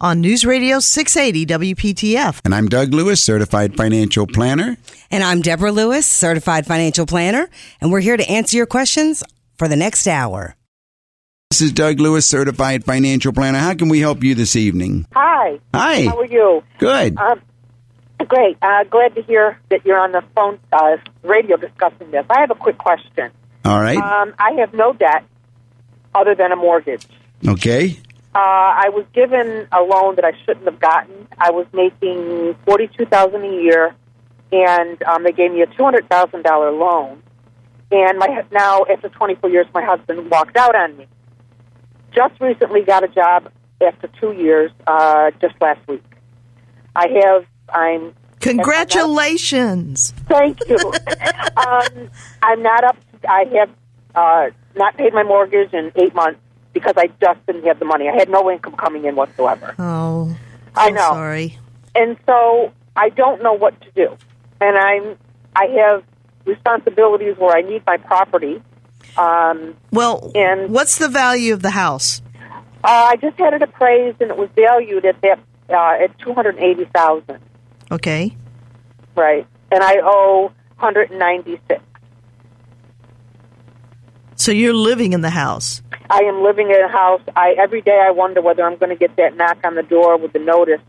on News Radio 680 WPTF. And I'm Doug Lewis, certified financial planner. And I'm Deborah Lewis, certified financial planner, and we're here to answer your questions for the next hour. This is Doug Lewis, certified financial planner. How can we help you this evening? Hi. Hi. How are you? Good. Um, great. Uh, glad to hear that you're on the phone, uh, radio discussing this. I have a quick question. All right. Um, I have no debt other than a mortgage. Okay. Uh, I was given a loan that I shouldn't have gotten. I was making forty-two thousand a year, and um, they gave me a two hundred thousand dollar loan. And my now, after twenty-four years, my husband walked out on me. Just recently got a job after two years, uh, just last week. I have. I'm Congratulations. Thank you. um, I'm not up. I have uh, not paid my mortgage in eight months because I just didn't have the money. I had no income coming in whatsoever, Oh, I know. Sorry. and so I don't know what to do. And I'm I have responsibilities where I need my property. Um, Well, And- what's the value of the house? uh, I just had it appraised, and it was valued at that uh, at two hundred eighty thousand. Okay. Right, and I owe hundred ninety six. So you're living in the house. I am living in a house. I every day I wonder whether I'm going to get that knock on the door with the notice.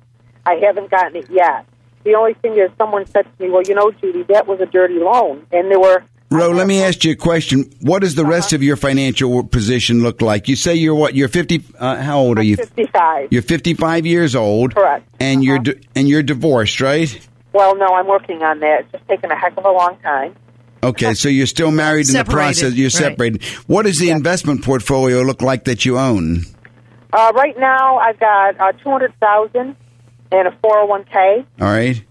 I haven't gotten it yet. The only thing is, someone said to me, "Well, you know, Judy, that was a dirty loan," and there were. Roe, let me ask you a question. What does the Uh-huh. rest of your financial position look like? You say you're what? You're 50 uh, how old are you? Fifty-five. You're 55 years old. Correct. And you're Uh-huh. di- and you're divorced, right? Well, no, I'm working on that. It's just taken a heck of a long time. Okay, so you're still married in the process. You're right. separated. What does the investment portfolio look like that you own? Uh, right now, I've got uh, two hundred thousand and a four hundred one k, All right.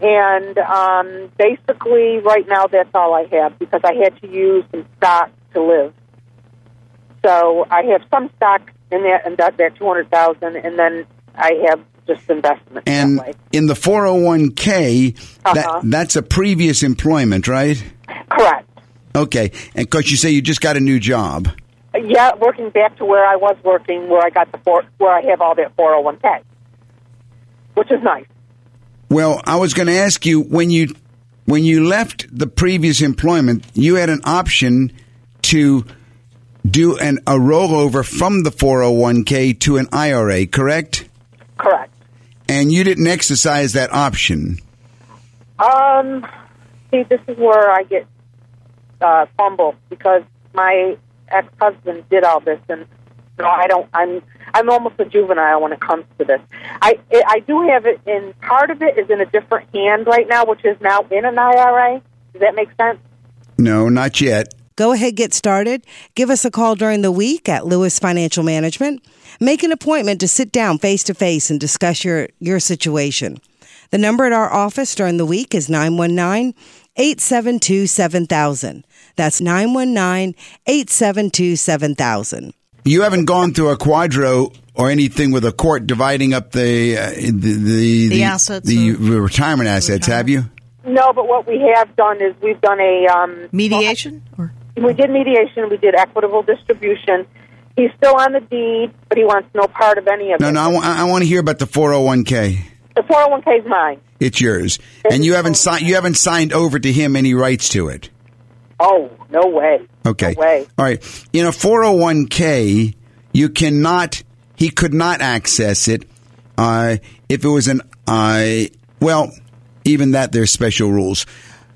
and um, basically, right now, that's all I have because I had to use some stock to live. So I have some stock in that and that, that two hundred thousand, and then I have just investment And in the 401k, Uh-huh. that that's a previous employment, right? Correct. Okay. And because you say you just got a new job. Yeah, working back to where I was working, where I got the four, where I have all that four hundred one k, which is nice. Well, I was going to ask you when you when you left the previous employment, you had an option to do an a rollover from the 401k to an IRA, correct? Correct. And you didn't exercise that option. Um, see, this is where I get uh, fumble because my ex-husband did all this, and no, I don't. I'm I'm almost a juvenile when it comes to this. I I do have it and part of it is in a different hand right now, which is now in an IRA. Does that make sense? No, not yet. Go ahead, get started. Give us a call during the week at Lewis Financial Management. Make an appointment to sit down face to face and discuss your, your situation. The number at our office during the week is 919 872 7000. That's 919 872 7000. You haven't gone through a QDRO or anything with a court dividing up the uh, the, the The assets the or- retirement assets, have you? No, but what we have done is we've done a um, Mediation? Or we did mediation, we did equitable distribution. He's still on the deed, but he wants no part of any of No, it. no. No, I want, to hear about the 401k. The 401k is mine. It's yours, and you haven't signed. You haven't signed over to him any rights to it. Oh, no way. Okay. No way. All right. In a 401k, you cannot, he could not access it uh, if it was an, uh, well, even that there's special rules.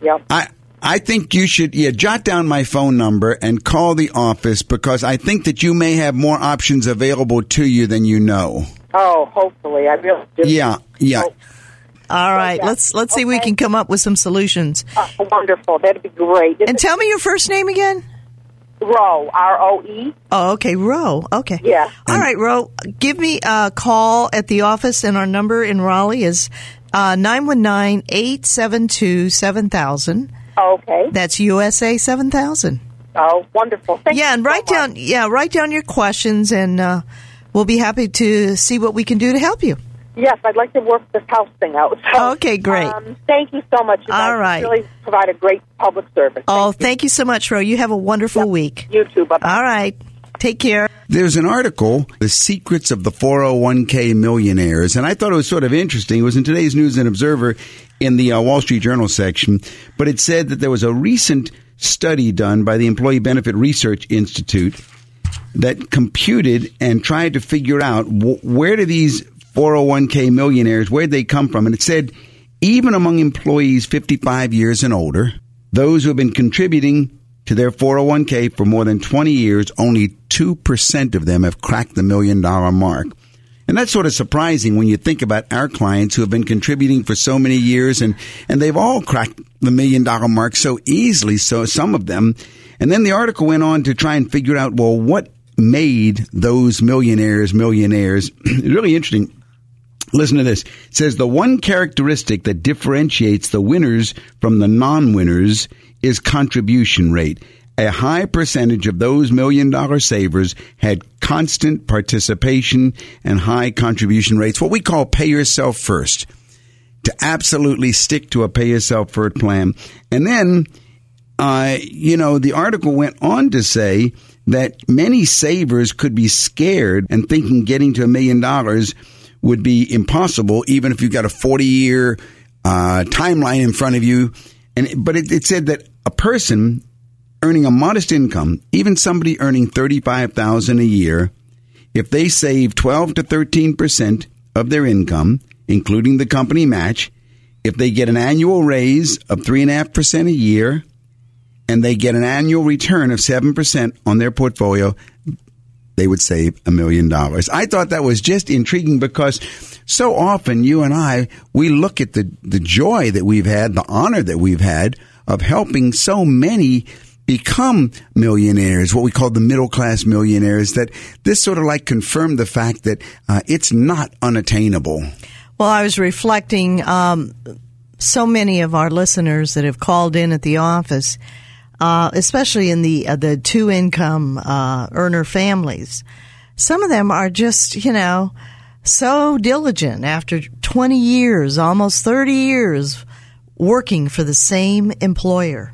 Yep. I I think you should yeah jot down my phone number and call the office because I think that you may have more options available to you than you know. Oh, hopefully. I really do. Yeah, yeah. Oh, All right, yeah. let's let's see if we can come up with some solutions. oh, wonderful. That'd be great. And tell me your first name again. Roe, R O E. Oh, okay, Roe. Okay. Yeah. All right, Roe, Give me a call at the office, and our number in Raleigh is uh, 919 872 7000. Okay. That's USA 7000. Oh, wonderful. Thank Yeah, you and so write much. down yeah, write down your questions, and uh, we'll be happy to see what we can do to help you. Yes, I'd like to work this house thing out. So, Okay, great. Um, thank you so much. You All guys right. really provide a great public service. Oh, thank you so much, Roe. You have a wonderful week. You too. Bye. All right. Take care. There's an article, The Secrets of the 401k Millionaires, and I thought it was sort of interesting. It was in today's News and Observer in the uh, Wall Street Journal section, but it said that there was a recent study done by the Employee Benefit Research Institute that computed and tried to figure out wh- where do these 401k millionaires, where they come from. And it said even among employees 55 years and older, those who have been contributing to their 401k for more than 20 years, only 2% of them have cracked the million dollar mark. And that's sort of surprising when you think about our clients who have been contributing for so many years and, and they've all cracked the million dollar mark so easily, so some of them. And then the article went on to try and figure out, well, what made those millionaires millionaires? really interesting. Listen to this. It says the one characteristic that differentiates the winners from the non-winners is contribution rate. A high percentage of those million dollar savers had constant participation and high contribution rates, what we call pay yourself first. To absolutely stick to a pay yourself first plan. And then, uh, you know, the article went on to say that many savers could be scared and thinking getting to a million dollars would be impossible, even if you've got a 40 year uh, timeline in front of you. And but it, it said that a person earning a modest income, even somebody earning 35,000 a year, if they save 12 to 13 percent of their income, including the company match, if they get an annual raise of three and a half percent a year, and they get an annual return of seven percent on their portfolio, they would save a million dollars. I thought that was just intriguing because so often you and I, we look at the, the joy that we've had, the honor that we've had of helping so many become millionaires, what we call the middle class millionaires, that this sort of like confirmed the fact that uh, it's not unattainable. Well, I was reflecting um, so many of our listeners that have called in at the office, uh, especially in the uh, the two income uh, earner families. Some of them are just, you know, so diligent after 20 years, almost 30 years working for the same employer.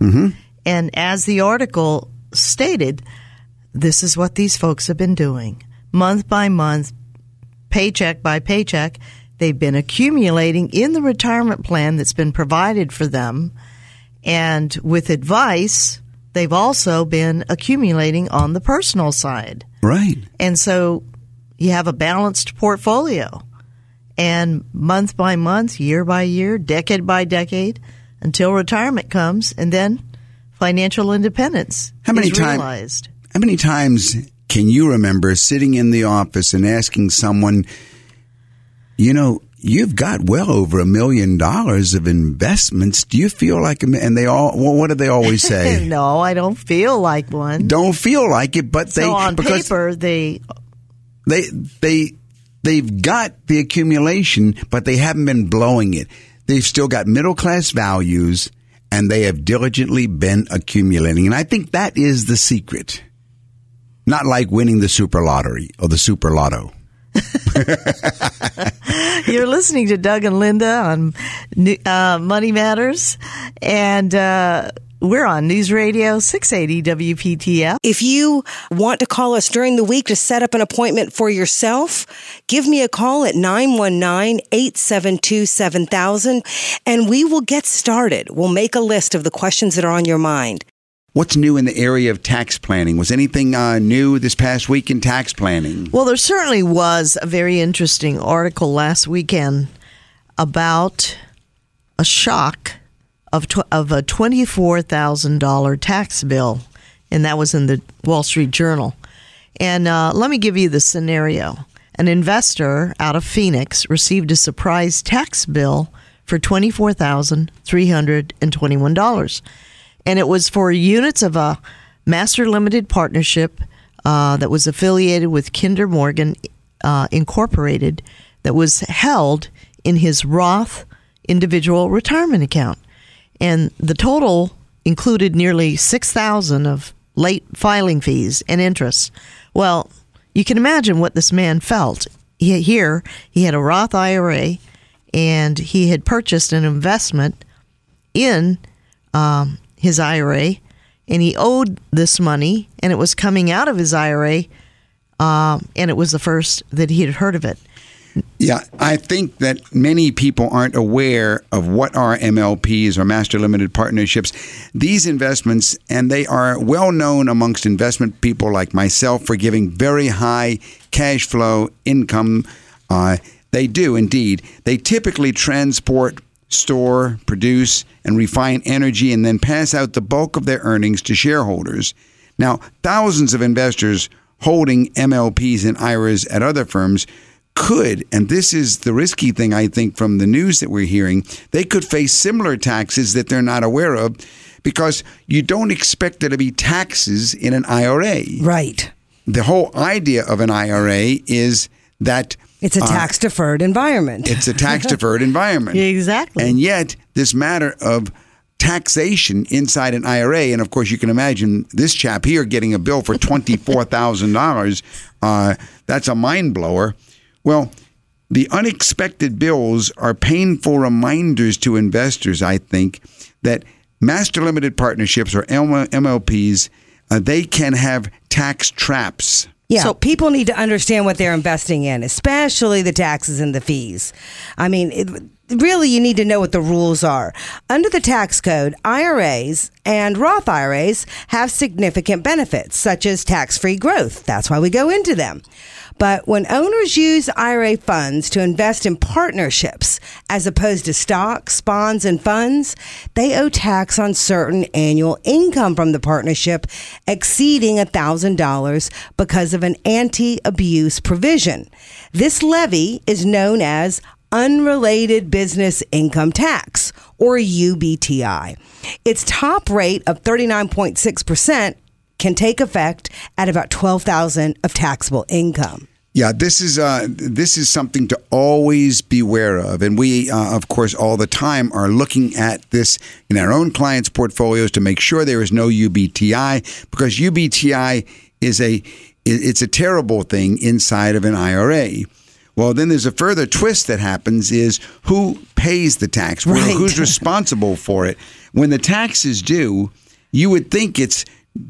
And as the article stated, this is what these folks have been doing month by month, paycheck by paycheck. They've been accumulating in the retirement plan that's been provided for them. And with advice, they've also been accumulating on the personal side. Right. And so you have a balanced portfolio. And month by month, year by year, decade by decade, until retirement comes, and then financial independence How many is time- realized. How many times can you remember sitting in the office and asking someone, you know, you've got well over a million dollars of investments. Do you feel like, a mi-" and they all, well, what do they always say? no, I don't feel like one. Don't feel like it, but they, so on because paper, they they, they, they've got the accumulation, but they haven't been blowing it. They've still got middle class values and they have diligently been accumulating. And I think that is the secret. Not like winning the super lottery or the super lotto. You're listening to Doug and Linda on uh, Money Matters, and uh, we're on News Radio 680 WPTF. If you want to call us during the week to set up an appointment for yourself, give me a call at 919-872-7000 and we will get started. We'll make a list of the questions that are on your mind. What's new in the area of tax planning? Was anything uh, new this past week in tax planning? Well, there certainly was a very interesting article last weekend about a shock of tw- of a twenty four thousand dollar tax bill, and that was in the Wall Street Journal. And uh, let me give you the scenario: an investor out of Phoenix received a surprise tax bill for twenty four thousand three hundred and twenty one dollars, and it was for units of a master limited partnership uh, that was affiliated with Kinder Morgan uh, Incorporated that was held in his Roth individual retirement account. And the total included nearly 6000 of late filing fees and interest. Well, you can imagine what this man felt. He, here, he had a Roth IRA and he had purchased an investment in um, his IRA and he owed this money and it was coming out of his IRA um, and it was the first that he had heard of it. Yeah, I think that many people aren't aware of what are MLPs or master limited partnerships. These investments, and they are well known amongst investment people like myself for giving very high cash flow income. Uh, they do indeed. They typically transport, store, produce, and refine energy and then pass out the bulk of their earnings to shareholders. Now, thousands of investors holding MLPs and IRAs at other firms could, and this is the risky thing I think from the news that we're hearing, they could face similar taxes that they're not aware of because you don't expect there to be taxes in an IRA. Right. The whole idea of an IRA is that It's a uh, tax deferred environment. it's a tax deferred environment. Exactly. And yet, this matter of taxation inside an IRA, and of course, you can imagine this chap here getting a bill for $24,000. Uh, that's a mind blower. Well, the unexpected bills are painful reminders to investors, I think, that master limited partnerships or MLPs, uh, they can have tax traps. Yeah, So- people need to understand what they're investing in, especially the taxes and the fees. I mean, it, really, you need to know what the rules are. Under the tax code, IRAs and Roth IRAs have significant benefits, such as tax free growth. That's why we go into them. But when owners use IRA funds to invest in partnerships as opposed to stocks, bonds, and funds, they owe tax on certain annual income from the partnership exceeding $1,000 because of an anti abuse provision. This levy is known as Unrelated Business Income Tax, or UBTI. Its top rate of 39.6% can take effect at about 12,000 of taxable income. Yeah, this is uh, this is something to always beware of, and we, uh, of course, all the time are looking at this in our own clients' portfolios to make sure there is no UBTI, because UBTI is a it's a terrible thing inside of an IRA. Well, then there's a further twist that happens: is who pays the tax? Well, Right. Who's responsible for it? When the tax is due, you would think it's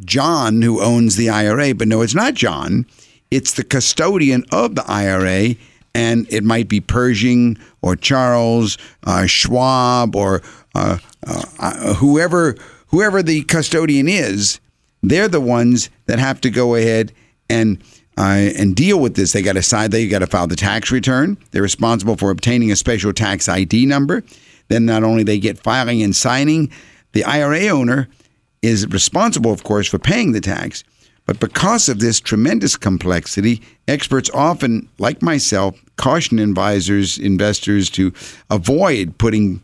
John who owns the IRA, but no, it's not John. It's the custodian of the IRA, and it might be Pershing or Charles, uh, Schwab, or uh, uh, uh, whoever whoever the custodian is. They're the ones that have to go ahead and uh, and deal with this. They got to side. They got to file the tax return. They're responsible for obtaining a special tax ID number. Then not only they get filing and signing, the IRA owner is responsible, of course, for paying the tax. But because of this tremendous complexity, experts often, like myself, caution advisors, investors to avoid putting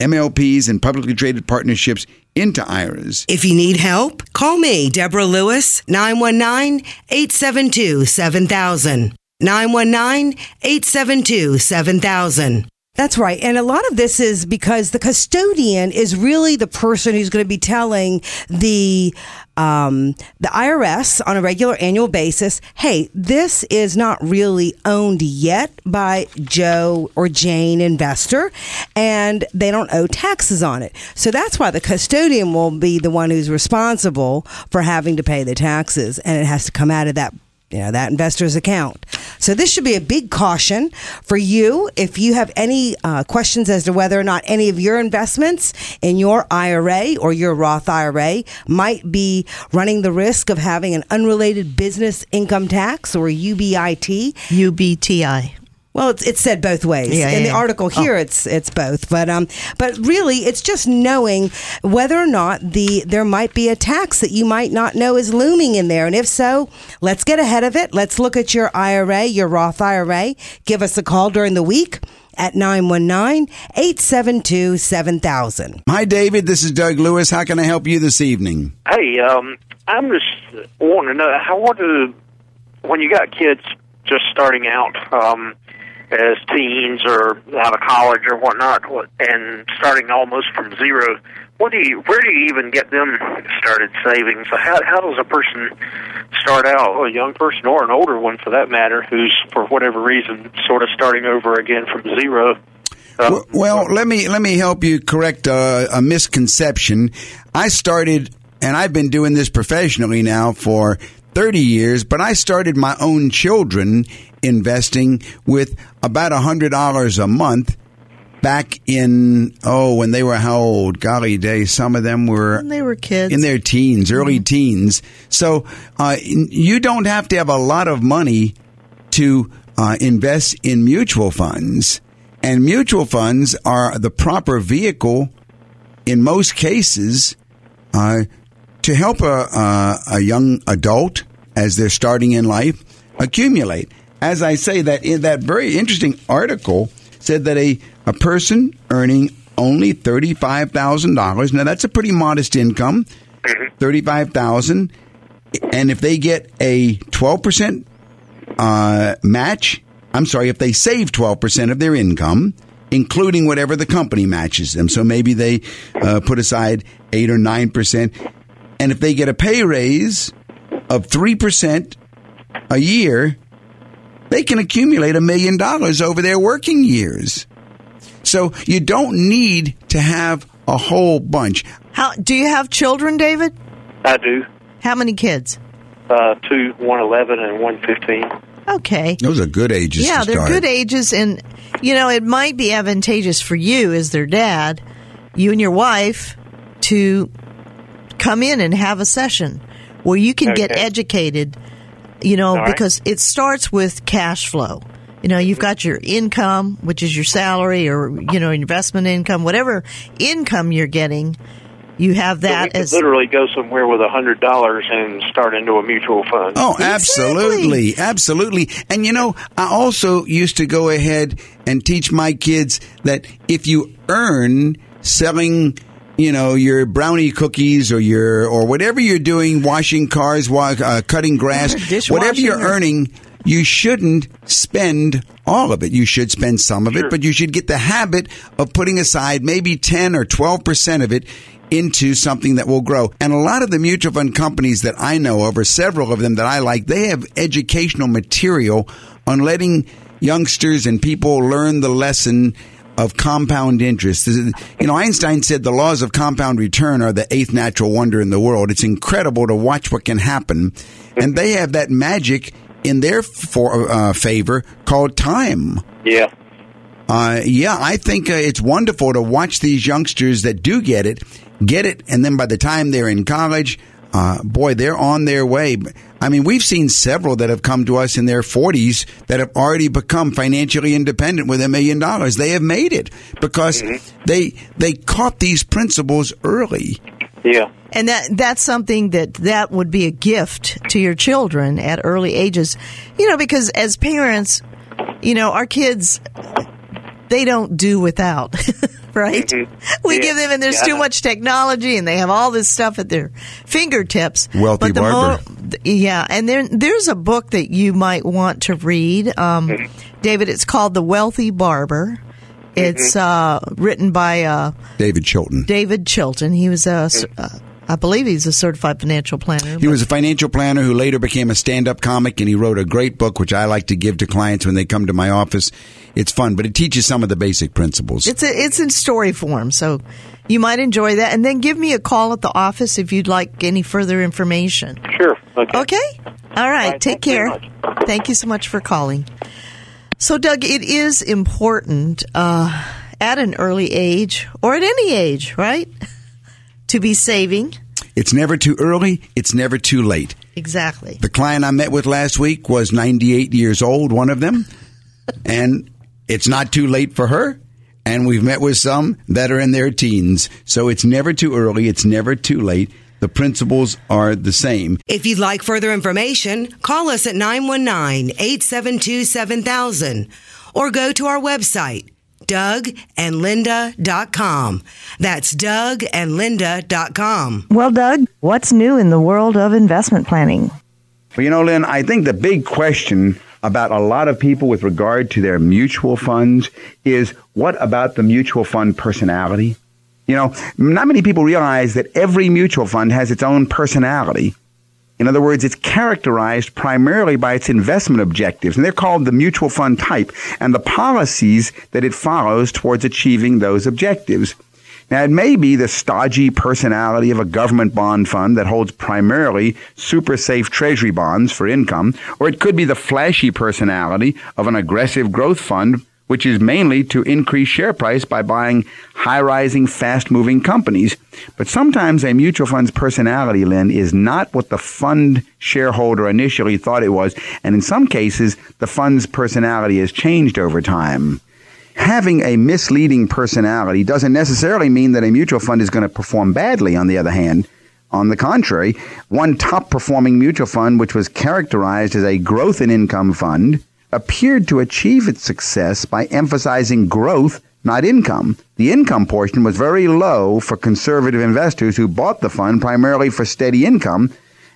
MLPs and publicly traded partnerships into IRAs. If you need help, call me, Deborah Lewis, 919 872 7000. 919 872 7000. That's right. And a lot of this is because the custodian is really the person who's going to be telling the um, the IRS on a regular annual basis, hey, this is not really owned yet by Joe or Jane investor, and they don't owe taxes on it. So that's why the custodian will be the one who's responsible for having to pay the taxes, and it has to come out of that you know that investor's account. So this should be a big caution for you if you have any uh, questions as to whether or not any of your investments in your IRA or your Roth IRA might be running the risk of having an unrelated business income tax or UBIT. UBTI. Well, it's, it's said both ways. Yeah, In the yeah. article Oh. here, it's it's both. But um, but really, it's just knowing whether or not the there might be a tax that you might not know is looming in there, and if so, let's get ahead of it. Let's look at your IRA, your Roth IRA. Give us a call during the week at 919-872-7000. Hi, David. This is Doug Lewis. How can I help you this evening? Hey, um, I'm just wanting to know how what do when you got kids just starting out um, as teens or out of college or whatnot, and starting almost from zero. What do you? Where do you even get them started saving? So how how does a person start out, a young person or an older one for that matter, who's for whatever reason sort of starting over again from zero? Uh, Well, well, let me let me help you correct uh, a misconception. I started, and I've been doing this professionally now for thirty years. But I started my own children investing with about a hundred dollars a month back in oh when they were how old? Golly day, some of them were When they were kids. in their teens, early teens. So uh, you don't have to have a lot of money to uh, invest in mutual funds. And mutual funds are the proper vehicle in most cases uh, to help a, a, a young adult as they're starting in life accumulate. As I say, that in that very interesting article said that a, a person earning only thirty-five thousand dollars. Now that's a pretty modest income, thirty-five thousand, and if they get a twelve percent uh, match, I'm sorry, if they save 12% of their income, including whatever the company matches them. So maybe they uh, put aside 8 or 9%. And if they get a pay raise of 3% a year, they can accumulate a million dollars over their working years. So you don't need to have a whole bunch. How do you have children, David? I do. How many kids? Uh, two, one eleven and one fifteen. Okay. Those are good ages yeah, to they're start. good ages, and you know it might be advantageous for you as their dad, you and your wife, to come in and have a session where you can get educated. You know, All right. because it starts with cash flow. You know, you've mm-hmm. got your income, which is your salary or you know investment income, whatever income you're getting. You have So we that could as literally go somewhere with a hundred dollars and start into a mutual fund. Oh, Exactly. absolutely. Absolutely. And you know, I also used to go ahead and teach my kids that if you earn selling, you know, your brownie cookies or your, or whatever you're doing, washing cars, wa- uh, cutting grass, whatever you're or- earning, you shouldn't spend all of it. You should spend some of it, but you should get the habit of putting aside maybe 10 or 12% of it into something that will grow. And a lot of the mutual fund companies that I know of, or several of them that I like, they have educational material on letting youngsters and people learn the lesson of compound interest. You know, Einstein said the laws of compound return are the eighth natural wonder in the world. It's incredible to watch what can happen. And they have that magic in their for, uh, favor called time. Yeah. Uh, yeah, I think uh, it's wonderful to watch these youngsters that do get it, get it, and then by the time they're in college, uh, boy, they're on their way. I mean, we've seen several that have come to us in their 40s that have already become financially independent with a million dollars. They have made it because mm-hmm. they they caught these principles early. Yeah. and that that's something that that would be a gift to your children at early ages you know because as parents you know our kids they don't do without right we Yeah. give them and there's Yeah. too much technology and they have all this stuff at their fingertips Wealthy the barber. yeah and then there's a book that you might want to read um, david it's called the wealthy barber it's uh, written by uh, David Chilton. David Chilton. He was a, uh, I believe he's a certified financial planner. He was a financial planner who later became a stand-up comic, and he wrote a great book, which I like to give to clients when they come to my office. It's fun, but it teaches some of the basic principles. It's a, it's in story form, so you might enjoy that. And then give me a call at the office if you'd like any further information. Sure. Okay. Okay. All right. right, Take thank you care. Thank you so much for calling. So, Doug, it is important uh, at an early age or at any age, right, to be saving. It's never too early. It's never too late. Exactly. The client I met with last week was 98 years old, one of them. and it's not too late for her. And we've met with some that are in their teens. So it's never too early. It's never too late. The principles are the same. If you'd like further information, call us at 919 872 7000 or go to our website, dougandlinda.com. That's dougandlinda.com. Well, Doug, what's new in the world of investment planning? Well, you know, Lynn, I think the big question about a lot of people with regard to their mutual funds is what about the mutual fund personality? You know, not many people realize that every mutual fund has its own personality. In other words, it's characterized primarily by its investment objectives, and they're called the mutual fund type, and the policies that it follows towards achieving those objectives. Now, it may be the stodgy personality of a government bond fund that holds primarily super safe treasury bonds for income, or it could be the flashy personality of an aggressive growth fund which is mainly to increase share price by buying high rising, fast moving companies. But sometimes a mutual fund's personality, Lynn, is not what the fund shareholder initially thought it was. And in some cases, the fund's personality has changed over time. Having a misleading personality doesn't necessarily mean that a mutual fund is going to perform badly, on the other hand. On the contrary, one top performing mutual fund, which was characterized as a growth in income fund, appeared to achieve its success by emphasizing growth, not income. The income portion was very low for conservative investors who bought the fund primarily for steady income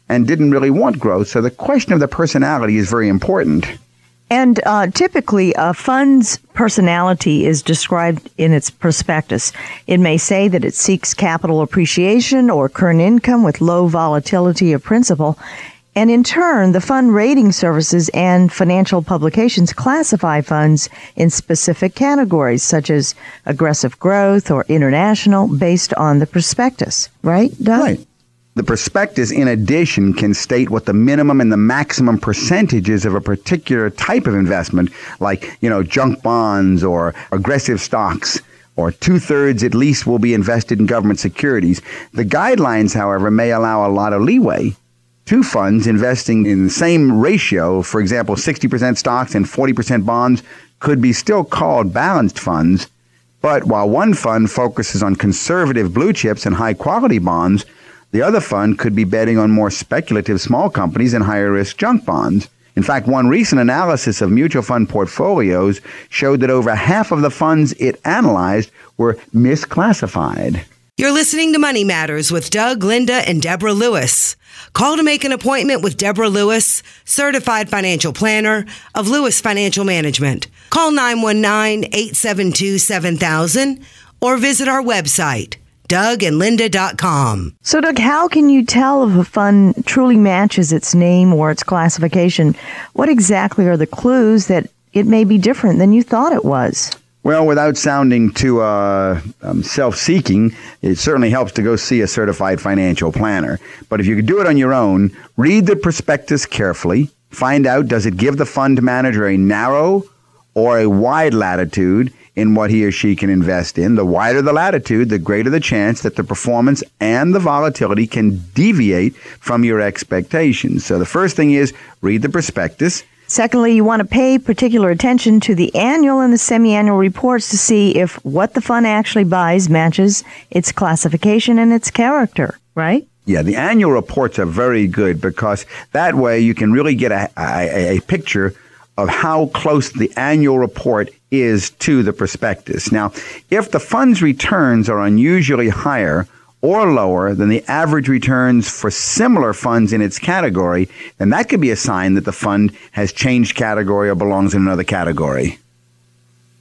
and didn't really want growth. So the question of the personality is very important. And uh, typically, a fund's personality is described in its prospectus. It may say that it seeks capital appreciation or current income with low volatility of principal. And in turn, the fund rating services and financial publications classify funds in specific categories such as aggressive growth or international based on the prospectus, right, Doug? Right. The prospectus, in addition, can state what the minimum and the maximum percentages of a particular type of investment, like, you know, junk bonds or aggressive stocks, or two thirds at least will be invested in government securities. The guidelines, however, may allow a lot of leeway two funds investing in the same ratio, for example, 60% stocks and 40% bonds, could be still called balanced funds. But while one fund focuses on conservative blue chips and high quality bonds, the other fund could be betting on more speculative small companies and higher risk junk bonds. In fact, one recent analysis of mutual fund portfolios showed that over half of the funds it analyzed were misclassified. You're listening to Money Matters with Doug, Linda, and Deborah Lewis. Call to make an appointment with Deborah Lewis, certified financial planner of Lewis Financial Management. Call 919-872-7000 or visit our website, dougandlinda.com. So, Doug, how can you tell if a fund truly matches its name or its classification? What exactly are the clues that it may be different than you thought it was? Well, without sounding too uh, um, self seeking, it certainly helps to go see a certified financial planner. But if you could do it on your own, read the prospectus carefully. Find out does it give the fund manager a narrow or a wide latitude in what he or she can invest in. The wider the latitude, the greater the chance that the performance and the volatility can deviate from your expectations. So the first thing is read the prospectus. Secondly, you want to pay particular attention to the annual and the semi-annual reports to see if what the fund actually buys matches its classification and its character, right? Yeah, the annual reports are very good because that way you can really get a, a, a picture of how close the annual report is to the prospectus. Now, if the fund's returns are unusually higher or lower than the average returns for similar funds in its category, then that could be a sign that the fund has changed category or belongs in another category.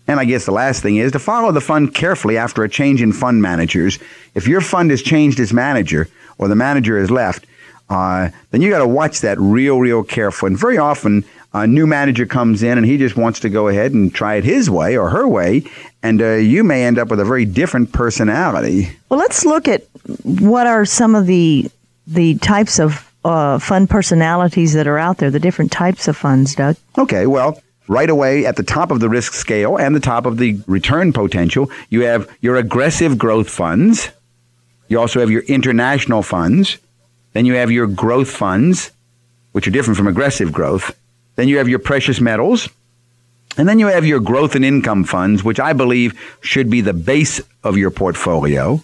And I guess the last thing is to follow the fund carefully after a change in fund managers. If your fund has changed its manager or the manager has left, uh, then you got to watch that real, real careful. And very often, a new manager comes in and he just wants to go ahead and try it his way or her way, and uh, you may end up with a very different personality. Well, let's look at what are some of the the types of uh, fund personalities that are out there, the different types of funds, Doug. Okay, well, right away at the top of the risk scale and the top of the return potential, you have your aggressive growth funds. You also have your international funds. Then you have your growth funds, which are different from aggressive growth. Then you have your precious metals. And then you have your growth and income funds, which I believe should be the base of your portfolio.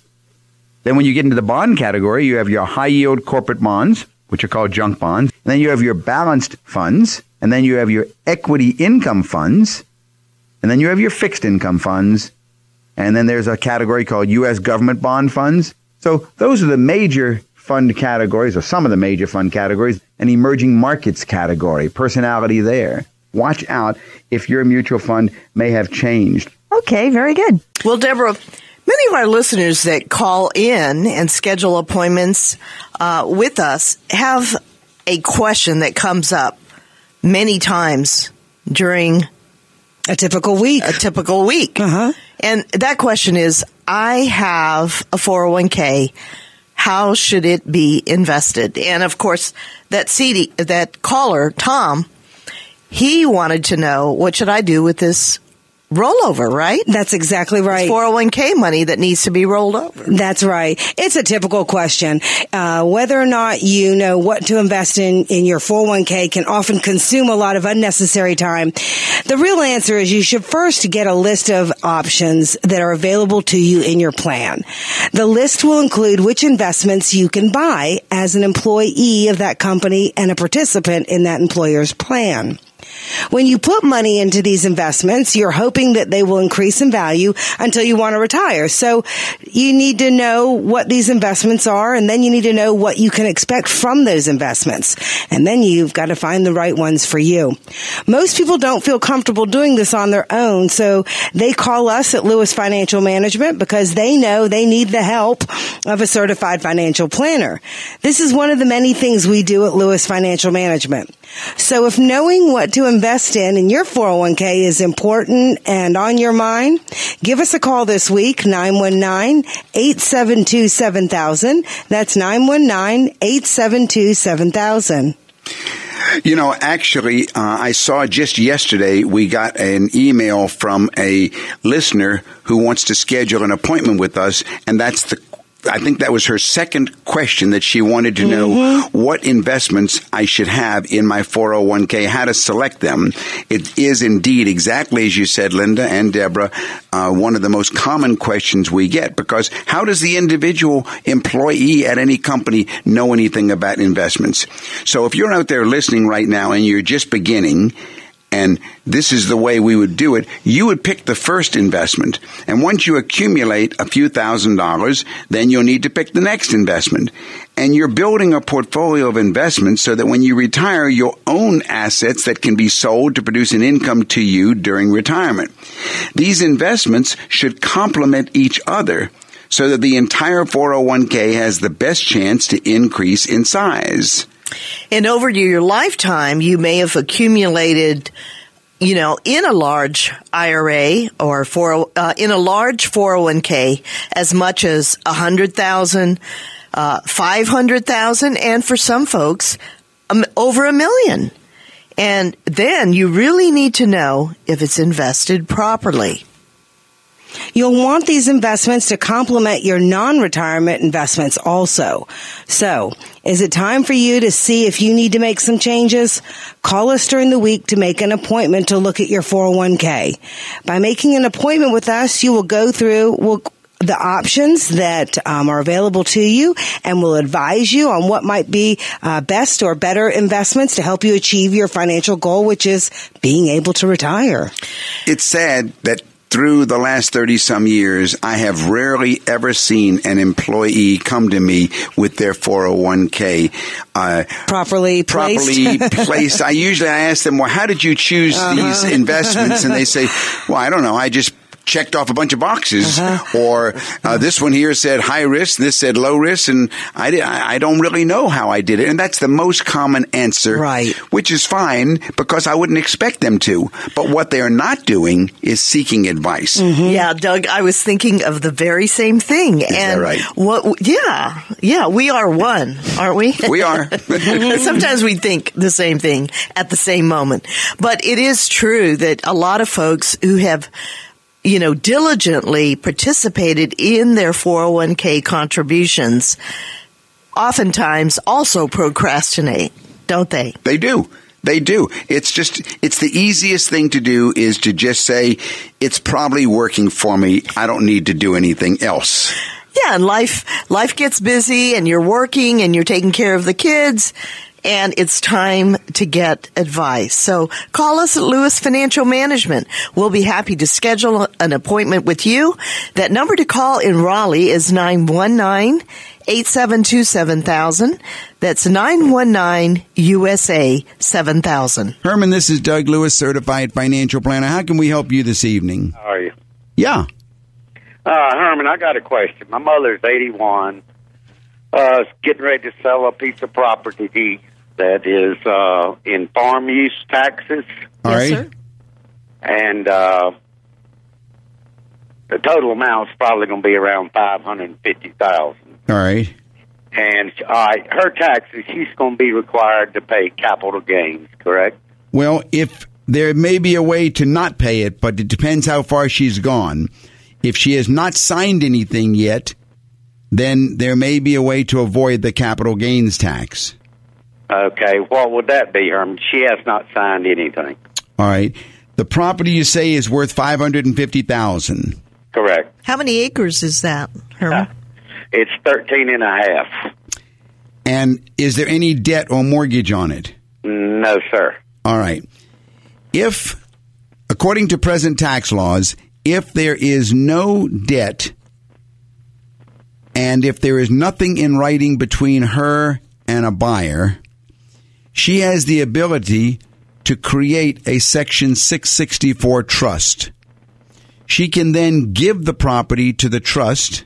Then when you get into the bond category, you have your high yield corporate bonds, which are called junk bonds. And then you have your balanced funds. And then you have your equity income funds. And then you have your fixed income funds. And then there's a category called U.S. government bond funds. So those are the major fund categories, or some of the major fund categories, an emerging markets category, personality there. Watch out if your mutual fund may have changed. Okay, very good. Well, Deborah, many of our listeners that call in and schedule appointments uh, with us have a question that comes up many times during a typical week. A typical week. Uh-huh. And that question is I have a 401k. How should it be invested? And of course, that CD, that caller, Tom, he wanted to know what should I do with this rollover, right? That's exactly right. It's 401k money that needs to be rolled over. That's right. It's a typical question. Uh, whether or not you know what to invest in in your 401k can often consume a lot of unnecessary time. The real answer is you should first get a list of options that are available to you in your plan. The list will include which investments you can buy as an employee of that company and a participant in that employer's plan. When you put money into these investments, you're hoping that they will increase in value until you want to retire. So you need to know what these investments are and then you need to know what you can expect from those investments. And then you've got to find the right ones for you. Most people don't feel comfortable doing this on their own. So they call us at Lewis Financial Management because they know they need the help of a certified financial planner. This is one of the many things we do at Lewis Financial Management. So if knowing what to invest in in your 401k is important and on your mind, give us a call this week, 919-872-7000. That's 919-872-7000. You know, actually, uh, I saw just yesterday we got an email from a listener who wants to schedule an appointment with us, and that's the I think that was her second question that she wanted to know mm-hmm. what investments I should have in my 401k, how to select them. It is indeed exactly as you said, Linda and Deborah, uh, one of the most common questions we get because how does the individual employee at any company know anything about investments? So if you're out there listening right now and you're just beginning, and this is the way we would do it, you would pick the first investment. And once you accumulate a few thousand dollars, then you'll need to pick the next investment. And you're building a portfolio of investments so that when you retire, you'll own assets that can be sold to produce an income to you during retirement. These investments should complement each other so that the entire 401k has the best chance to increase in size. And over your lifetime, you may have accumulated, you know, in a large IRA or uh, in a large 401k as much as a hundred thousand, uh, five hundred thousand, and for some folks, um, over a million. And then you really need to know if it's invested properly. You'll want these investments to complement your non-retirement investments also. So, is it time for you to see if you need to make some changes? Call us during the week to make an appointment to look at your 401k. By making an appointment with us, you will go through, we'll, the options that um, are available to you and will advise you on what might be uh, best or better investments to help you achieve your financial goal, which is being able to retire. It's sad that through the last 30 some years, I have rarely ever seen an employee come to me with their 401k uh, properly placed. properly placed. I usually I ask them, well, how did you choose uh-huh. these investments? And they say, well, I don't know. I just checked off a bunch of boxes, uh-huh. or uh, this one here said high risk, this said low risk, and I, did, I don't really know how I did it. And that's the most common answer, right? Which is fine because I wouldn't expect them to. But what they are not doing is seeking advice. Mm-hmm. Yeah, Doug, I was thinking of the very same thing. Is and right? What? Yeah, yeah, we are one, aren't we? We are. Sometimes we think the same thing at the same moment, but it is true that a lot of folks who have you know, diligently participated in their 401k contributions, oftentimes also procrastinate, don't they? They do. They do. It's just, it's the easiest thing to do is to just say, it's probably working for me. I don't need to do anything else. Yeah, and life life gets busy and you're working and you're taking care of the kids and it's time to get advice. So call us at Lewis Financial Management. We'll be happy to schedule an appointment with you. That number to call in Raleigh is 919 872 7000. That's 919 USA 7000. Herman, this is Doug Lewis, certified financial planner. How can we help you this evening? How are you? Yeah. Uh, Herman, I got a question. My mother's 81, uh, getting ready to sell a piece of property that is uh, in farm use taxes, All yes, right. sir. and uh, the total amount is probably going to be around 550000 All right. And uh, her taxes, she's going to be required to pay capital gains, correct? Well, if there may be a way to not pay it, but it depends how far she's gone. If she has not signed anything yet, then there may be a way to avoid the capital gains tax. Okay, what would that be, Herman? She has not signed anything. All right. The property you say is worth 550,000. Correct. How many acres is that, Herman? Uh, it's 13 and a half. And is there any debt or mortgage on it? No, sir. All right. If, according to present tax laws, if there is no debt and if there is nothing in writing between her and a buyer, she has the ability to create a Section 664 trust. She can then give the property to the trust.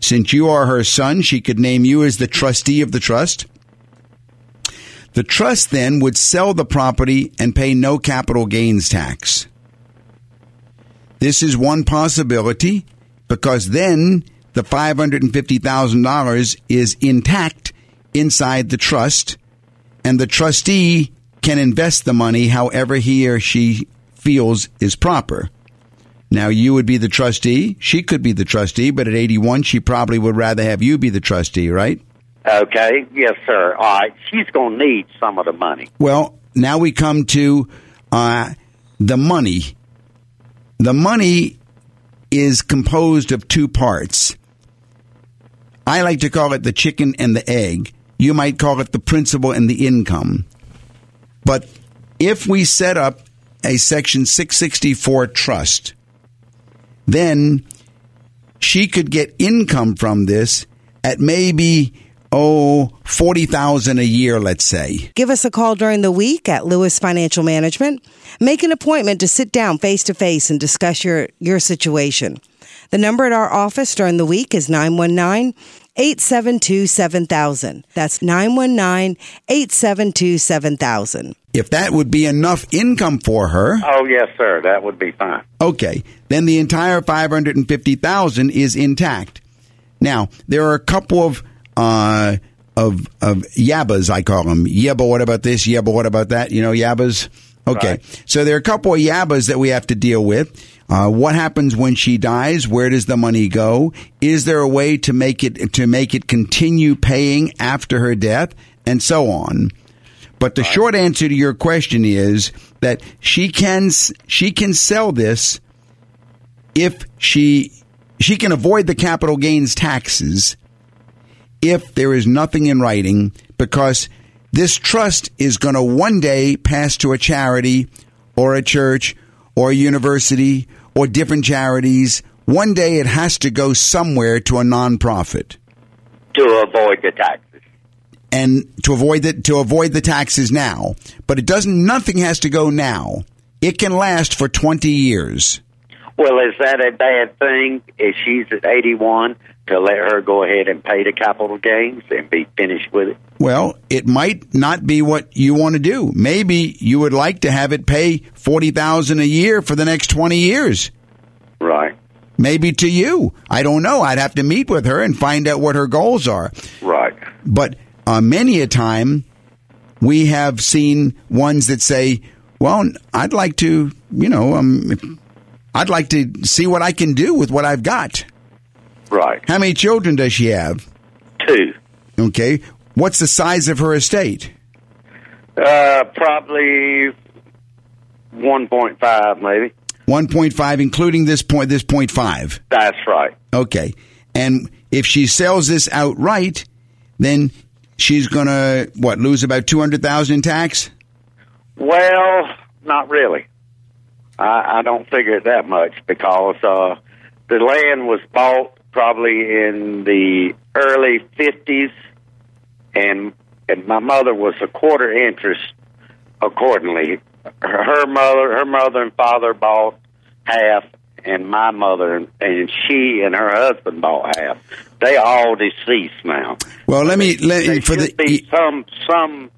Since you are her son, she could name you as the trustee of the trust. The trust then would sell the property and pay no capital gains tax. This is one possibility because then the $550,000 is intact inside the trust and the trustee can invest the money however he or she feels is proper. Now, you would be the trustee. She could be the trustee, but at 81, she probably would rather have you be the trustee, right? Okay, yes, sir. All right, she's going to need some of the money. Well, now we come to uh, the money. The money is composed of two parts. I like to call it the chicken and the egg. You might call it the principal and the income. But if we set up a Section 664 trust, then she could get income from this at maybe oh 40,000 a year let's say. Give us a call during the week at Lewis Financial Management. Make an appointment to sit down face to face and discuss your, your situation. The number at our office during the week is 919 872 7000. That's 919 872 7000. If that would be enough income for her, Oh, yes, sir. That would be fine. okay, then the entire 550,000 is intact. Now, there are a couple of uh of of yabbas I call them. Yeah, but what about this? Yeah, but what about that? You know, yabbas. Okay. Right. So there are a couple of yabbas that we have to deal with. Uh, what happens when she dies? Where does the money go? Is there a way to make it to make it continue paying after her death, and so on? But the short answer to your question is that she can she can sell this if she she can avoid the capital gains taxes if there is nothing in writing because this trust is going to one day pass to a charity or a church or a university or different charities. One day it has to go somewhere to a nonprofit To avoid the taxes. and to avoid the, to avoid the taxes now. But it doesn't nothing has to go now. It can last for 20 years. Well, is that a bad thing if she's at 81 to let her go ahead and pay the capital gains and be finished with it? Well, it might not be what you want to do. Maybe you would like to have it pay 40,000 a year for the next 20 years. Right, Maybe to you. I don't know. I'd have to meet with her and find out what her goals are. right. But uh, many a time we have seen ones that say, well, I'd like to, you know, um, I'd like to see what I can do with what I've got. Right. How many children does she have? Two. Okay. What's the size of her estate? Uh, probably one point five, maybe. 1.5, including this point, this point five. That's right. Okay. And if she sells this outright, then she's gonna what lose about 200,000 in tax? Well, not really. I, I don't figure it that much because uh, the land was bought probably in the early fifties, and and my mother was a quarter interest accordingly. Her, her mother, her mother and father bought half, and my mother and, and she and her husband bought half. They all deceased now. Well, let me let There for the be some some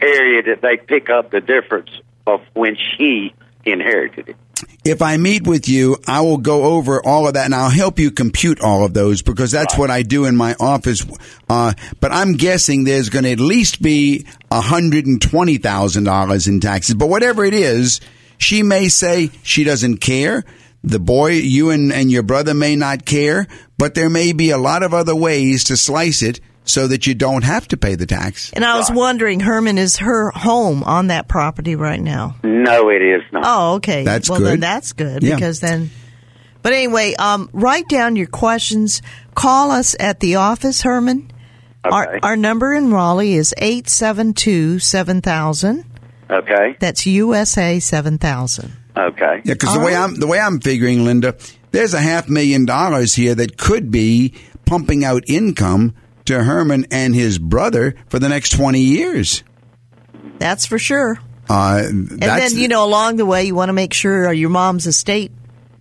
area that they pick up the difference of when she inherited it. if I meet with you, I will go over all of that and I'll help you compute all of those because that's what I do in my office. Uh, but I'm guessing there's going to at least be $120,000 in taxes. But whatever it is, she may say she doesn't care. The boy, you and, and your brother may not care, but there may be a lot of other ways to slice it so that you don't have to pay the tax. And I was wondering, Herman, is her home on that property right now? No, it is not. Oh, okay. That's well, then good. that's good Yeah. because then. But anyway, um, write down your questions. Call us at the office, Herman. Our, Okay. our number in Raleigh is 872 7000. Okay. That's USA 7000. Okay. Yeah, because the way right. I'm the way I'm figuring, Linda, there's a half million dollars here that could be pumping out income to Herman and his brother for the next twenty years. That's for sure. Uh, And then, you know, along the way, you want to make sure your mom's estate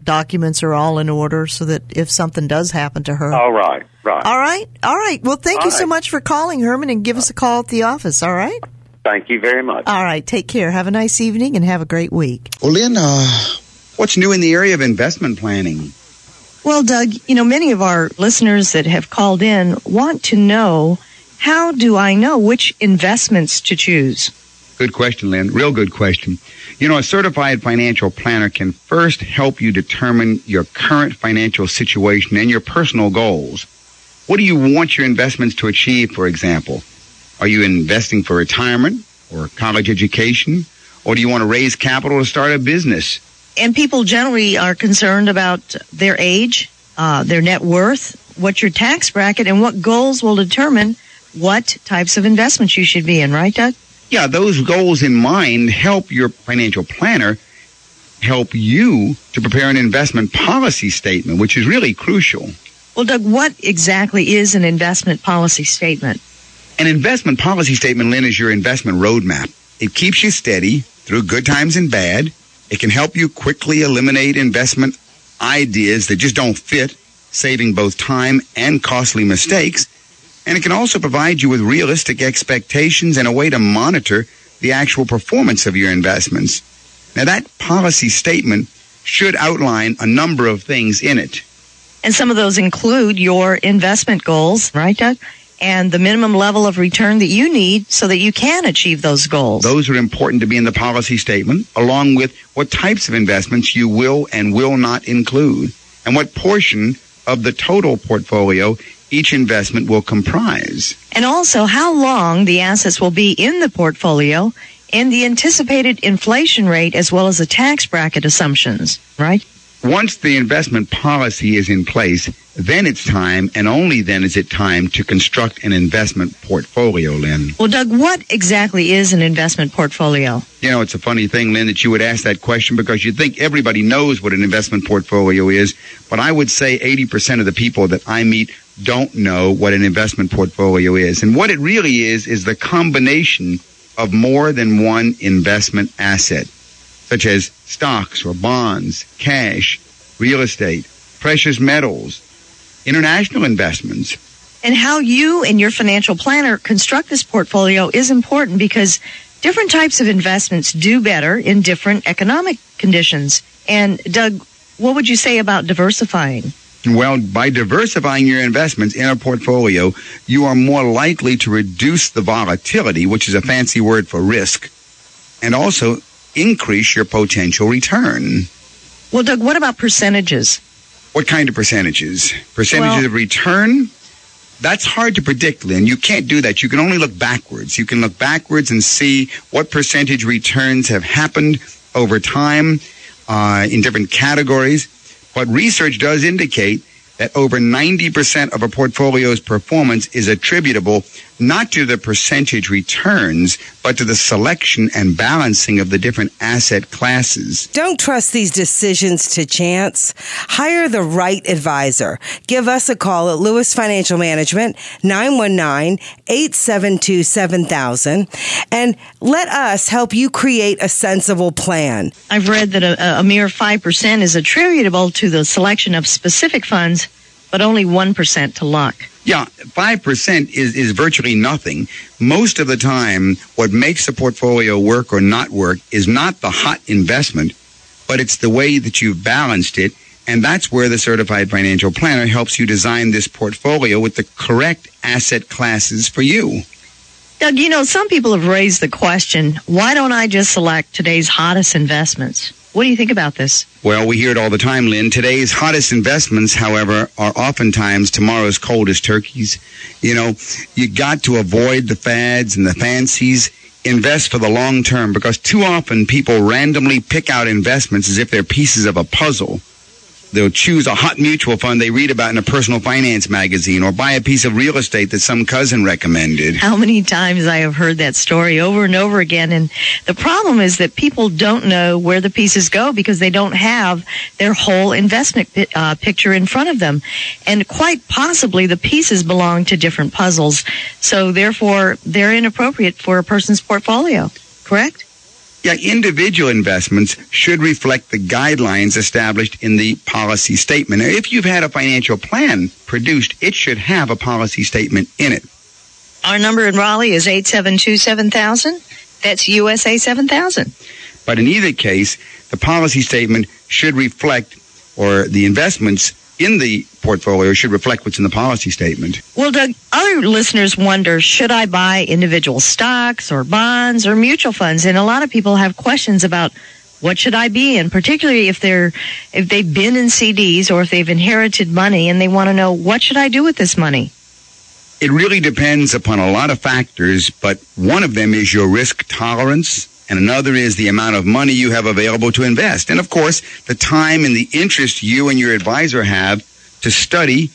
documents are all in order so that if something does happen to her. All right. Right. All right. All right. Well, thank All you so much for calling, Herman, and give us a call at the office. All right. Thank you very much. All right. Take care. Have a nice evening and have a great week. well, Lynn, uh, what's new in the area of investment planning? Well, Doug, you know, many of our listeners that have called in want to know how do I know which investments to choose? Good question, Lynn. Real good question. You know, a certified financial planner can first help you determine your current financial situation and your personal goals. What do you want your investments to achieve, for example? Are you investing for retirement or college education? Or do you want to raise capital to start a business? And people generally are concerned about their age, uh, their net worth, what's your tax bracket, and what goals will determine what types of investments you should be in, right, Doug? Yeah, those goals in mind help your financial planner help you to prepare an investment policy statement, which is really crucial. Well, Doug, what exactly is an investment policy statement? An investment policy statement, Lynn, is your investment roadmap. It keeps you steady through good times and bad. It can help you quickly eliminate investment ideas that just don't fit, saving both time and costly mistakes. And it can also provide you with realistic expectations and a way to monitor the actual performance of your investments. Now, that policy statement should outline a number of things in it. And some of those include your investment goals, right, Doug? And the minimum level of return that you need so that you can achieve those goals. Those are important to be in the policy statement, along with what types of investments you will and will not include, and what portion of the total portfolio each investment will comprise. And also how long the assets will be in the portfolio and the anticipated inflation rate as well as the tax bracket assumptions, right? Once the investment policy is in place, then it's time, and only then is it time to construct an investment portfolio, Lynn. Well, Doug, what exactly is an investment portfolio? You know, it's a funny thing, Lynn, that you would ask that question because you think everybody knows what an investment portfolio is. But I would say 80% of the people that I meet don't know what an investment portfolio is. And what it really is, is the combination of more than one investment asset, such as stocks or bonds, cash, real estate, precious metals, international investments, And how you and your financial planner construct this portfolio is important because different types of investments do better in different economic conditions. And Doug, what would you say about diversifying? Well, by diversifying your investments in a portfolio, you are more likely to reduce the volatility, which is a fancy word for risk, and also increase your potential return. Well, Doug, what about percentages? What kind of percentages? Percentages Well- of return That's hard to predict, Lynn. You can't do that. You can only look backwards. You can look backwards and see what percentage returns have happened over time uh, in different categories. But research does indicate that over 90% of a portfolio's performance is attributable not to the percentage returns, but to the selection and balancing of the different asset classes. Don't trust these decisions to chance. Hire the right advisor. Give us a call at Lewis Financial Management, 919-872-7000, and let us help you create a sensible plan. I've read that a, a mere 5% is attributable to the selection of specific funds, but only 1% to luck. Yeah, 5% is, is virtually nothing. Most of the time, what makes a portfolio work or not work is not the hot investment, but it's the way that you've balanced it. And that's where the certified financial planner helps you design this portfolio with the correct asset classes for you. Doug, you know, some people have raised the question why don't I just select today's hottest investments? What do you think about this? Well, we hear it all the time, Lynn. Today's hottest investments, however, are oftentimes tomorrow's coldest turkeys. You know, you got to avoid the fads and the fancies. Invest for the long term because too often people randomly pick out investments as if they're pieces of a puzzle they'll choose a hot mutual fund they read about in a personal finance magazine or buy a piece of real estate that some cousin recommended. How many times I have heard that story over and over again. And the problem is that people don't know where the pieces go because they don't have their whole investment uh, picture in front of them. And quite possibly the pieces belong to different puzzles. So therefore, they're inappropriate for a person's portfolio. Correct? Yeah, individual investments should reflect the guidelines established in the policy statement. Now, if you've had a financial plan produced, it should have a policy statement in it. Our number in Raleigh is 872-7000. That's USA 7000. But in either case, the policy statement should reflect, or the investments in the portfolio should reflect what's in the policy statement. Well, Doug, other listeners wonder should I buy individual stocks or bonds or mutual funds? And a lot of people have questions about what should I be in, particularly if they're if they've been in CDs or if they've inherited money and they want to know what should I do with this money. It really depends upon a lot of factors, but one of them is your risk tolerance and another is the amount of money you have available to invest. And of course, the time and the interest you and your advisor have to study,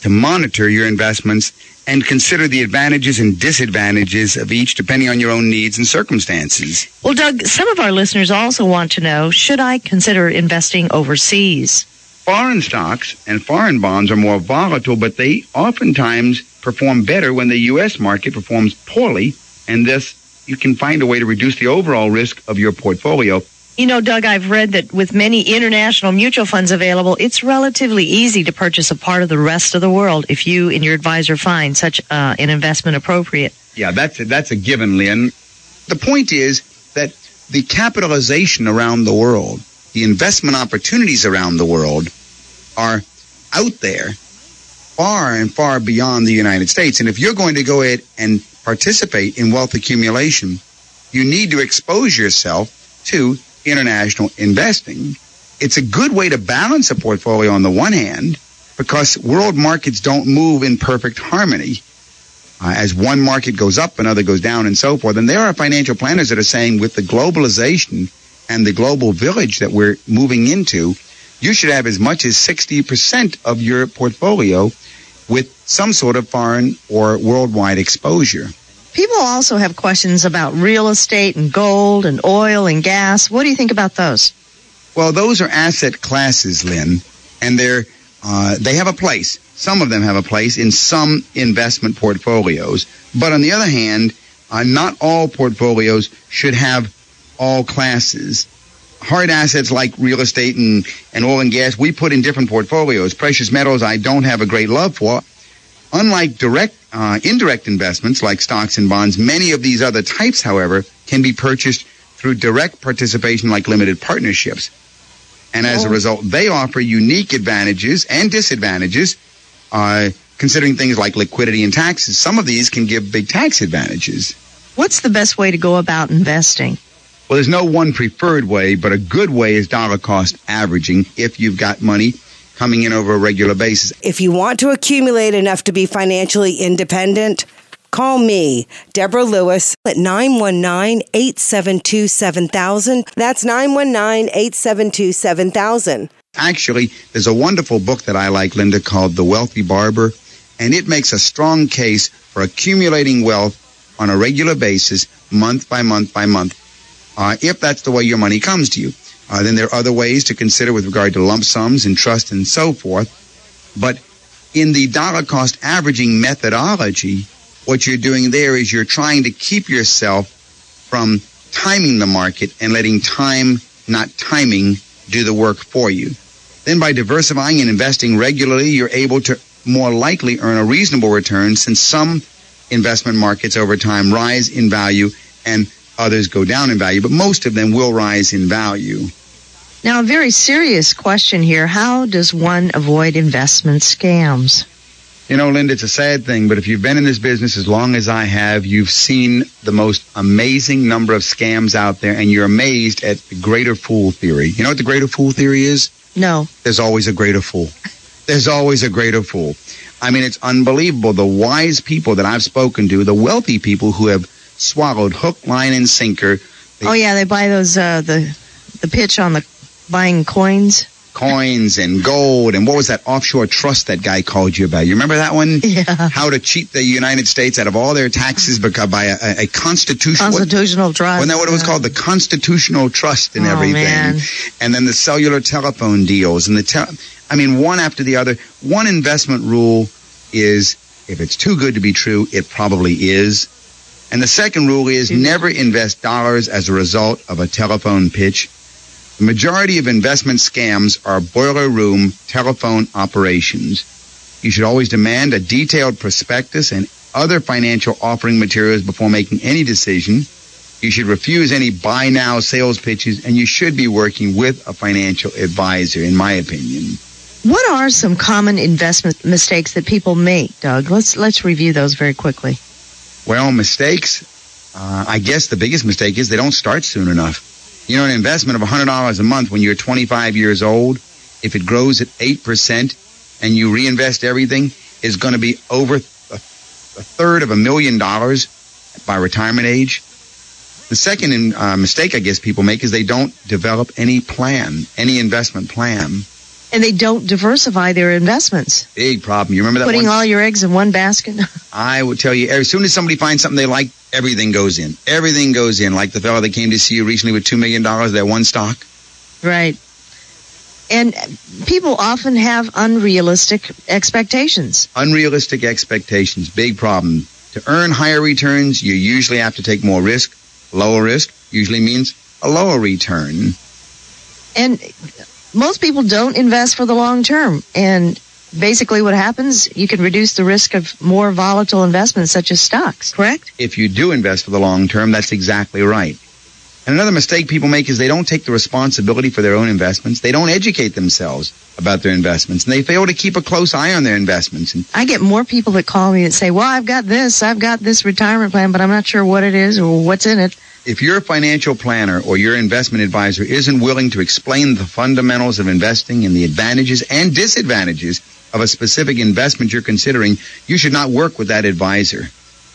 to monitor your investments, and consider the advantages and disadvantages of each depending on your own needs and circumstances. Well, Doug, some of our listeners also want to know should I consider investing overseas? Foreign stocks and foreign bonds are more volatile, but they oftentimes perform better when the U.S. market performs poorly, and this you can find a way to reduce the overall risk of your portfolio. You know, Doug, I've read that with many international mutual funds available, it's relatively easy to purchase a part of the rest of the world if you and your advisor find such uh, an investment appropriate. Yeah, that's a, that's a given, Lynn. The point is that the capitalization around the world, the investment opportunities around the world are out there far and far beyond the United States. And if you're going to go ahead and participate in wealth accumulation, you need to expose yourself to international investing. It's a good way to balance a portfolio on the one hand because world markets don't move in perfect harmony. Uh, as one market goes up, another goes down, and so forth. And there are financial planners that are saying with the globalization and the global village that we're moving into, you should have as much as 60% of your portfolio with some sort of foreign or worldwide exposure. People also have questions about real estate and gold and oil and gas. What do you think about those? Well, those are asset classes, Lynn, and they're uh, they have a place. Some of them have a place in some investment portfolios, but on the other hand, uh, not all portfolios should have all classes. Hard assets like real estate and, and oil and gas, we put in different portfolios. Precious metals, I don't have a great love for. Unlike direct, uh, indirect investments like stocks and bonds, many of these other types, however, can be purchased through direct participation like limited partnerships. And as a oh. result, they offer unique advantages and disadvantages, uh, considering things like liquidity and taxes. Some of these can give big tax advantages. What's the best way to go about investing? Well, there's no one preferred way, but a good way is dollar cost averaging if you've got money coming in over a regular basis. If you want to accumulate enough to be financially independent, call me, Deborah Lewis, at 919 872 7000. That's 919 872 7000. Actually, there's a wonderful book that I like, Linda, called The Wealthy Barber, and it makes a strong case for accumulating wealth on a regular basis, month by month by month, uh, if that's the way your money comes to you. Uh, then there are other ways to consider with regard to lump sums and trust and so forth. But in the dollar cost averaging methodology, what you're doing there is you're trying to keep yourself from timing the market and letting time, not timing, do the work for you. Then by diversifying and investing regularly, you're able to more likely earn a reasonable return since some investment markets over time rise in value and others go down in value, but most of them will rise in value. Now, a very serious question here. How does one avoid investment scams? You know, Linda, it's a sad thing, but if you've been in this business as long as I have, you've seen the most amazing number of scams out there, and you're amazed at the greater fool theory. You know what the greater fool theory is? No. There's always a greater fool. There's always a greater fool. I mean, it's unbelievable. The wise people that I've spoken to, the wealthy people who have swallowed hook, line, and sinker. They Oh yeah, they buy those uh, the the pitch on the buying coins. coins and gold and what was that offshore trust that guy called you about? You remember that one? Yeah. How to cheat the United States out of all their taxes because by a, a, constitutional Constitutional trust. Wasn't that what it was called? The constitutional trust and Oh, everything. man. And then the cellular telephone deals and the tel- I mean, one after the other. One investment rule is if it's too good to be true, it probably is. And the second rule is never invest dollars as a result of a telephone pitch. The majority of investment scams are boiler room telephone operations. You should always demand a detailed prospectus and other financial offering materials before making any decision. You should refuse any buy now sales pitches and you should be working with a financial advisor, in my opinion. What are some common investment mistakes that people make, Doug? Let's let's review those very quickly. Well, mistakes. Uh, I guess the biggest mistake is they don't start soon enough. You know, an investment of $100 a month when you're 25 years old, if it grows at 8% and you reinvest everything, is going to be over a, a third of a million dollars by retirement age. The second uh, mistake I guess people make is they don't develop any plan, any investment plan. And they don't diversify their investments. Big problem. You remember that Putting one? all your eggs in one basket. I would tell you, as soon as somebody finds something they like, everything goes in. Everything goes in. Like the fellow that came to see you recently with $2 million, that one stock. right. And people often have unrealistic expectations. Unrealistic expectations, big problem. To earn higher returns, you usually have to take more risk. Lower risk usually means a lower return. And most people don't invest for the long term. And basically what happens, you can reduce the risk of more volatile investments such as stocks, correct? If you do invest for the long term, that's exactly right. And another mistake people make is they don't take the responsibility for their own investments. They don't educate themselves about their investments, and they fail to keep a close eye on their investments. And I get more people that call me that say, well, I've got this, I've got this retirement plan, but I'm not sure what it is or what's in it. if your financial planner or your investment advisor isn't willing to explain the fundamentals of investing and the advantages and disadvantages of a specific investment you're considering, you should not work with that advisor.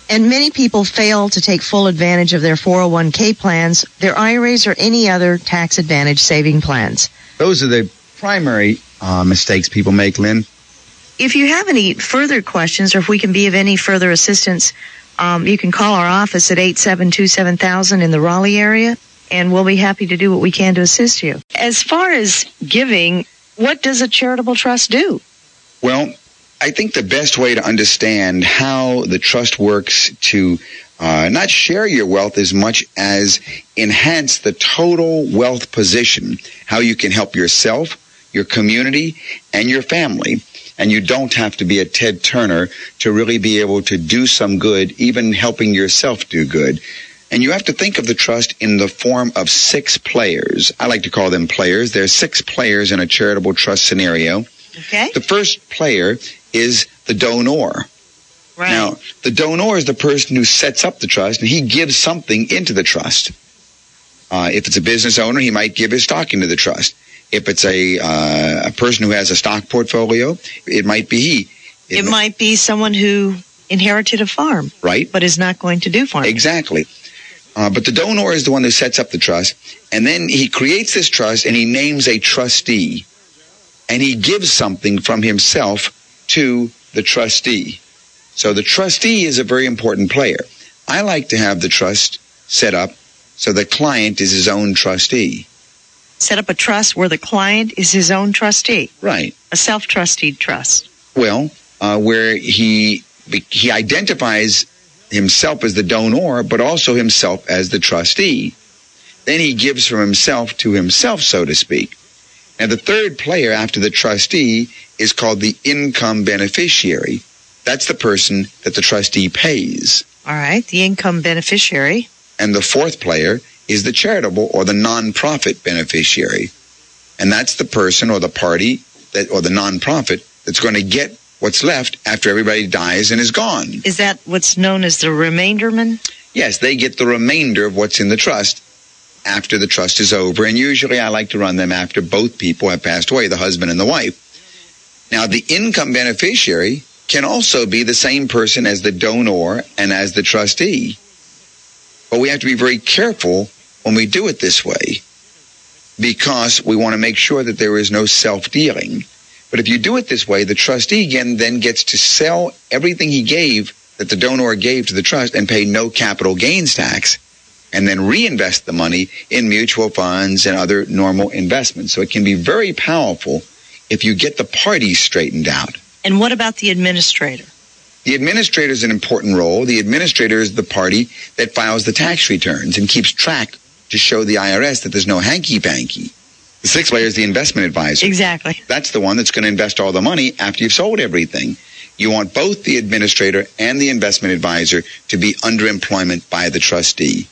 And many people fail to take full advantage of their 401k plans, their IRAs, or any other tax advantage saving plans. Those are the primary uh, mistakes people make, Lynn. If you have any further questions or if we can be of any further assistance, um, you can call our office at 872-7000 in the Raleigh area, and we'll be happy to do what we can to assist you. As far as giving, what does a charitable trust do? Well, I think the best way to understand how the trust works to uh, not share your wealth as much as enhance the total wealth position, how you can help yourself, your community, and your family. And you don't have to be a Ted Turner to really be able to do some good, even helping yourself do good. And you have to think of the trust in the form of six players. I like to call them players. There are six players in a charitable trust scenario. Okay. The first player is the donor. Right. Now, the donor is the person who sets up the trust and he gives something into the trust. Uh, if it's a business owner, he might give his stock into the trust. If it's a uh, a person who has a stock portfolio, it might be he. It might be someone who inherited a farm, right? but is not going to do farming. Exactly. Uh, but the donor is the one who sets up the trust, and then he creates this trust and he names a trustee, and he gives something from himself to the trustee. So the trustee is a very important player. I like to have the trust set up so the client is his own trustee. Set up a trust where the client is his own trustee, Right. a self-trusted trust. Well, uh, where he he identifies himself as the donor, but also himself as the trustee. Then he gives from himself to himself, so to speak. And the third player after the trustee is called the income beneficiary. That's the person that the trustee pays. All right, the income beneficiary. And the fourth player is the charitable or the nonprofit beneficiary. And that's the person or the party that or the nonprofit that's going to get what's left after everybody dies and is gone. Is that what's known as the remainderman? Yes, they get the remainder of what's in the trust after the trust is over. And usually I like to run them after both people have passed away, the husband and the wife. Now, the income beneficiary can also be the same person as the donor and as the trustee. But we have to be very careful when we do it this way because we want to make sure that there is no self dealing. But if you do it this way, the trustee again then gets to sell everything he gave that the donor gave to the trust and pay no capital gains tax and then reinvest the money in mutual funds and other normal investments. So it can be very powerful if you get the parties straightened out. And what about the administrator? The administrator is an important role. The administrator is the party that files the tax returns and keeps track to show the IRS that there's no hanky panky. The sixth layer is the investment advisor. Exactly. That's the one that's going to invest all the money after you've sold everything. You want both the administrator and the investment advisor to be under employment by the trustee.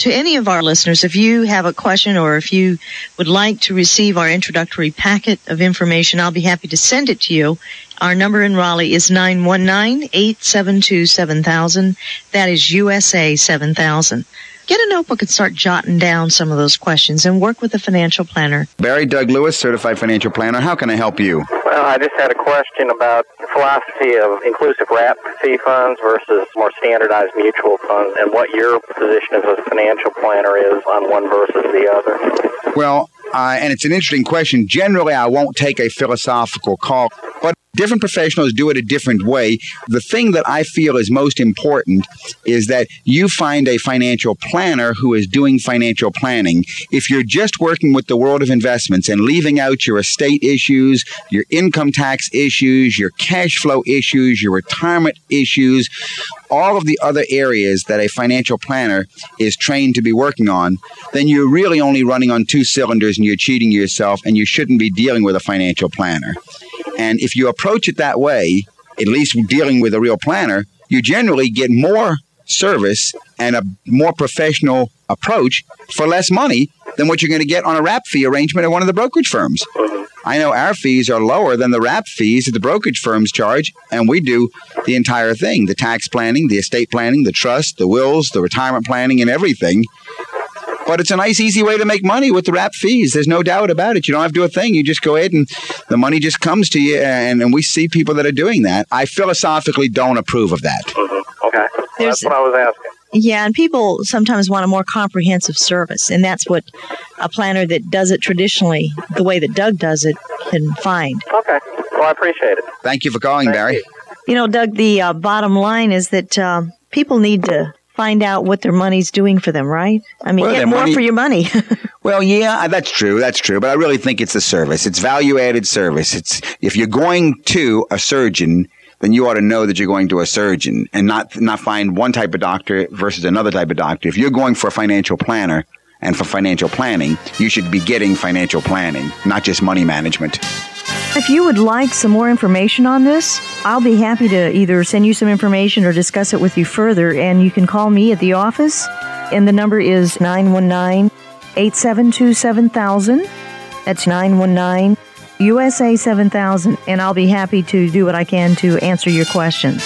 To any of our listeners, if you have a question or if you would like to receive our introductory packet of information, I'll be happy to send it to you. Our number in Raleigh is 919-872-7000. That is USA 7000. Get a notebook and start jotting down some of those questions and work with a financial planner. Barry Doug Lewis, certified financial planner. How can I help you? Well, I just had a question about the philosophy of inclusive wrap fee funds versus more standardized mutual funds and what your position as a financial planner is on one versus the other. Well, uh, and it's an interesting question. Generally, I won't take a philosophical call, but different professionals do it a different way. The thing that I feel is most important is that you find a financial planner who is doing financial planning. If you're just working with the world of investments and leaving out your estate issues, your income tax issues, your cash flow issues, your retirement issues, all of the other areas that a financial planner is trained to be working on, then you're really only running on two cylinders and you're cheating yourself and you shouldn't be dealing with a financial planner. And if you approach it that way, at least dealing with a real planner, you generally get more service and a more professional approach for less money than what you're going to get on a wrap fee arrangement at one of the brokerage firms. I know our fees are lower than the wrap fees that the brokerage firms charge, and we do the entire thing the tax planning, the estate planning, the trust, the wills, the retirement planning, and everything. But it's a nice, easy way to make money with the wrap fees. There's no doubt about it. You don't have to do a thing. You just go ahead and the money just comes to you. And, and we see people that are doing that. I philosophically don't approve of that. Mm-hmm. Okay. There's- that's what I was asking. Yeah, and people sometimes want a more comprehensive service, and that's what a planner that does it traditionally, the way that Doug does it, can find. Okay. Well, I appreciate it. Thank you for calling, Thank Barry. you. You know, Doug, the uh, bottom line is that uh, people need to find out what their money's doing for them, right? I mean, Well, get more money- for your money. Well, yeah, uh, that's true. That's true. But I really think it's the service. It's value added service. It's if you're going to a surgeon, then you ought to know that you're going to a surgeon and not not find one type of doctor versus another type of doctor. If you're going for a financial planner and for financial planning, you should be getting financial planning, not just money management. If you would like some more information on this, I'll be happy to either send you some information or discuss it with you further. And you can call me at the office, and the number is 919 872 7000. That's 919 USA 7000. And I'll be happy to do what I can to answer your questions.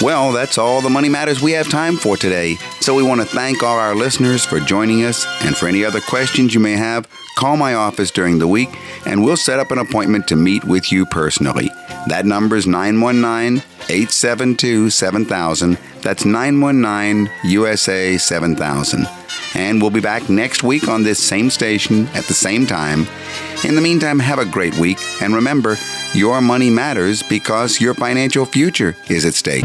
Well, that's all the money matters we have time for today. So we want to thank all our listeners for joining us, and for any other questions you may have, call my office during the week, and we'll set up an appointment to meet with you personally. That number is 919 872 7000. That's 919 USA 7000. And we'll be back next week on this same station at the same time. In the meantime, have a great week, and remember, your money matters because your financial future is at stake.